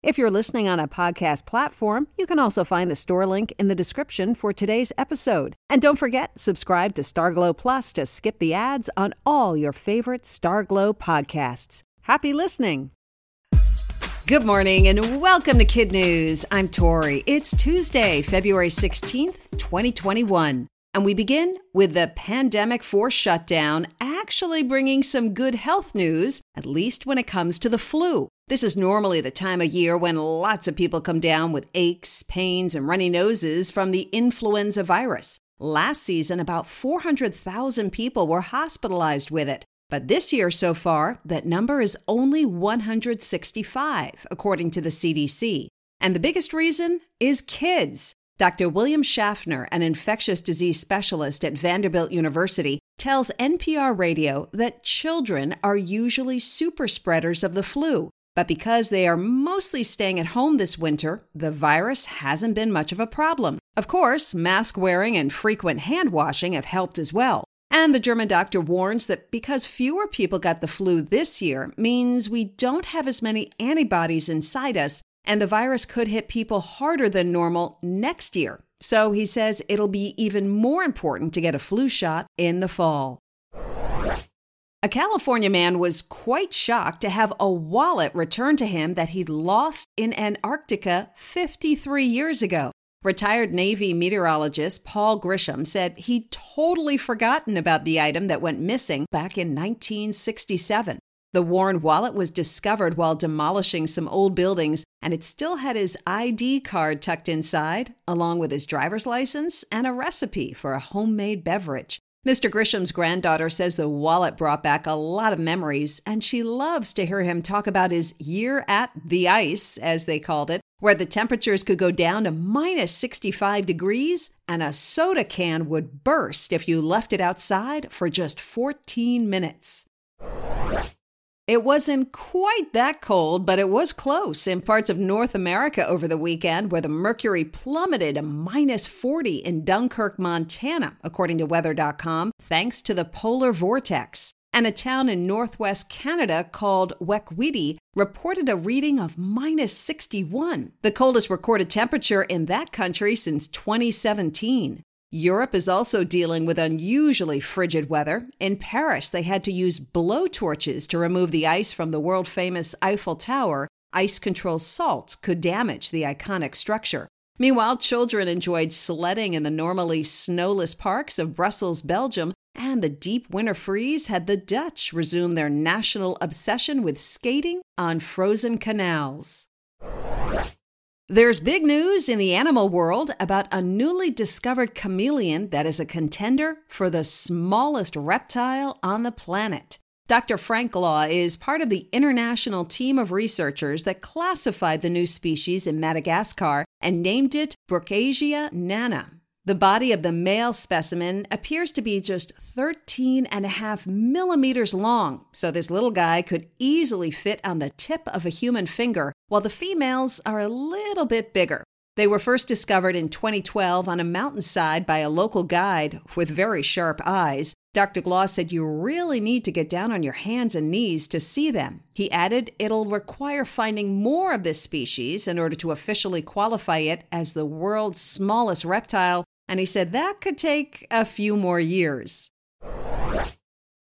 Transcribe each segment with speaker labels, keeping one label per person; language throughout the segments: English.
Speaker 1: If you're listening on a podcast platform, you can also find the store link in the description for today's episode. And don't forget, subscribe to Starglow Plus to skip the ads on all your favorite Starglow podcasts. Happy listening! Good morning and welcome to Kid News. I'm Tori. It's Tuesday, February 16th, 2021. And we begin with the pandemic force shutdown actually bringing some good health news, at least when it comes to the flu. This is normally the time of year when lots of people come down with aches, pains, and runny noses from the influenza virus. Last season, about 400,000 people were hospitalized with it. But this year so far, that number is only 165, according to the CDC. And the biggest reason is kids. Dr. William Schaffner, an infectious disease specialist at Vanderbilt University, tells NPR Radio that children are usually super spreaders of the flu. But because they are mostly staying at home this winter, the virus hasn't been much of a problem. Of course, mask wearing and frequent hand washing have helped as well. And the German doctor warns that because fewer people got the flu this year means we don't have as many antibodies inside us and the virus could hit people harder than normal next year. So he says it'll be even more important to get a flu shot in the fall. A California man was quite shocked to have a wallet returned to him that he'd lost in Antarctica 53 years ago. Retired Navy meteorologist Paul Grisham said he'd totally forgotten about the item that went missing back in 1967. The worn wallet was discovered while demolishing some old buildings, and it still had his ID card tucked inside, along with his driver's license and a recipe for a homemade beverage. Mr. Grisham's granddaughter says the wallet brought back a lot of memories, and she loves to hear him talk about his year at the ice, as they called it, where the temperatures could go down to minus 65 degrees and a soda can would burst if you left it outside for just 14 minutes. It wasn't quite that cold, but it was close in parts of North America over the weekend where the mercury plummeted minus 40 in Dunkirk, Montana, according to weather.com, thanks to the polar vortex. And a town in northwest Canada called Wekweeti reported a reading of minus 61, the coldest recorded temperature in that country since 2017. Europe is also dealing with unusually frigid weather. In Paris, they had to use blowtorches to remove the ice from the world famous Eiffel Tower. Ice control salt could damage the iconic structure. Meanwhile, children enjoyed sledding in the normally snowless parks of Brussels, Belgium, and the deep winter freeze had the Dutch resume their national obsession with skating on frozen canals. There's big news in the animal world about a newly discovered chameleon that is a contender for the smallest reptile on the planet. Dr. Frank Glaw is part of the international team of researchers that classified the new species in Madagascar and named it Brookesia nana. The body of the male specimen appears to be just 13 and a half millimeters long, so this little guy could easily fit on the tip of a human finger, while the females are a little bit bigger. They were first discovered in 2012 on a mountainside by a local guide with very sharp eyes. Dr. Glaw said you really need to get down on your hands and knees to see them. He added it'll require finding more of this species in order to officially qualify it as the world's smallest reptile and he said that could take a few more years.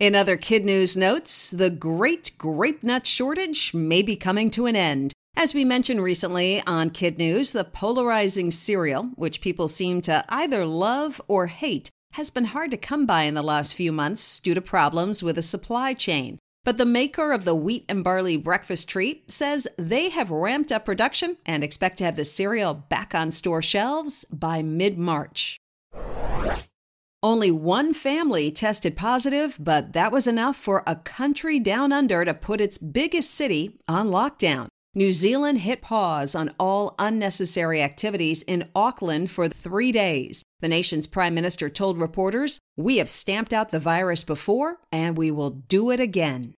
Speaker 1: In other kid news notes, the great grape nut shortage may be coming to an end. As we mentioned recently on Kid News, the polarizing cereal, which people seem to either love or hate, has been hard to come by in the last few months due to problems with the supply chain. But the maker of the wheat and barley breakfast treat says they have ramped up production and expect to have the cereal back on store shelves by mid March. Only one family tested positive, but that was enough for a country down under to put its biggest city on lockdown. New Zealand hit pause on all unnecessary activities in Auckland for three days. The nation's prime minister told reporters, We have stamped out the virus before, and we will do it again.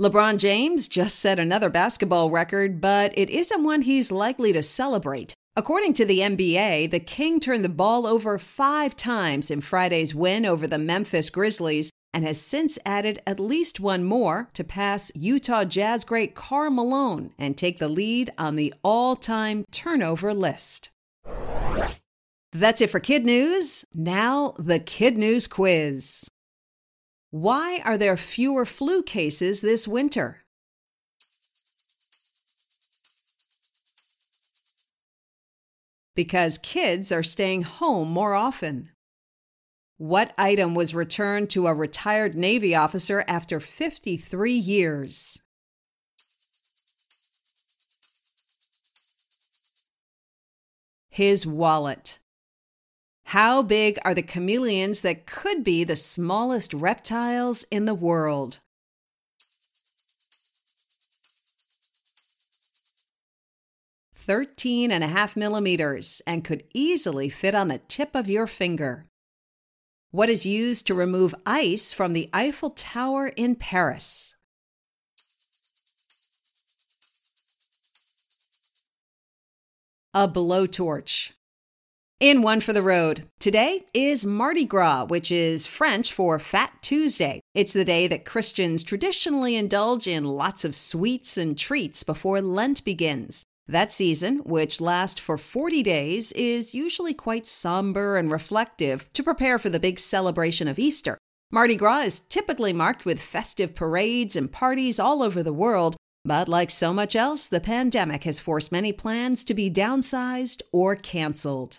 Speaker 1: LeBron James just set another basketball record, but it isn't one he's likely to celebrate. According to the NBA, the King turned the ball over five times in Friday's win over the Memphis Grizzlies and has since added at least one more to pass Utah Jazz great Karl Malone and take the lead on the all time turnover list. That's it for Kid News. Now, the Kid News quiz. Why are there fewer flu cases this winter? Because kids are staying home more often. What item was returned to a retired Navy officer after 53 years? His wallet. How big are the chameleons that could be the smallest reptiles in the world? Thirteen and a half millimeters and could easily fit on the tip of your finger. What is used to remove ice from the Eiffel Tower in Paris? A blowtorch. In One for the Road, today is Mardi Gras, which is French for Fat Tuesday. It's the day that Christians traditionally indulge in lots of sweets and treats before Lent begins. That season, which lasts for 40 days, is usually quite somber and reflective to prepare for the big celebration of Easter. Mardi Gras is typically marked with festive parades and parties all over the world, but like so much else, the pandemic has forced many plans to be downsized or canceled.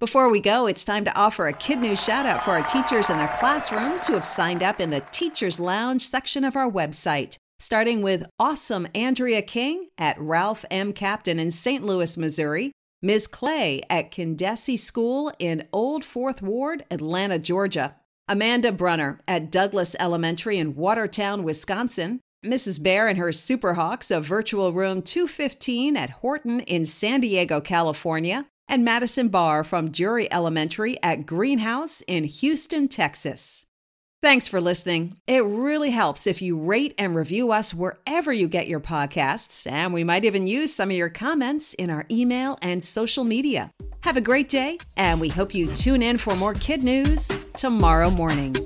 Speaker 1: Before we go, it's time to offer a Kid News shout out for our teachers in their classrooms who have signed up in the Teachers Lounge section of our website starting with awesome Andrea King at Ralph M. Captain in St. Louis, Missouri, Ms. Clay at Kindezi School in Old Fourth Ward, Atlanta, Georgia, Amanda Brunner at Douglas Elementary in Watertown, Wisconsin, Mrs. Bear and her Superhawks of Virtual Room 215 at Horton in San Diego, California, and Madison Barr from Drury Elementary at Greenhouse in Houston, Texas. Thanks for listening. It really helps if you rate and review us wherever you get your podcasts, and we might even use some of your comments in our email and social media. Have a great day, and we hope you tune in for more kid news tomorrow morning.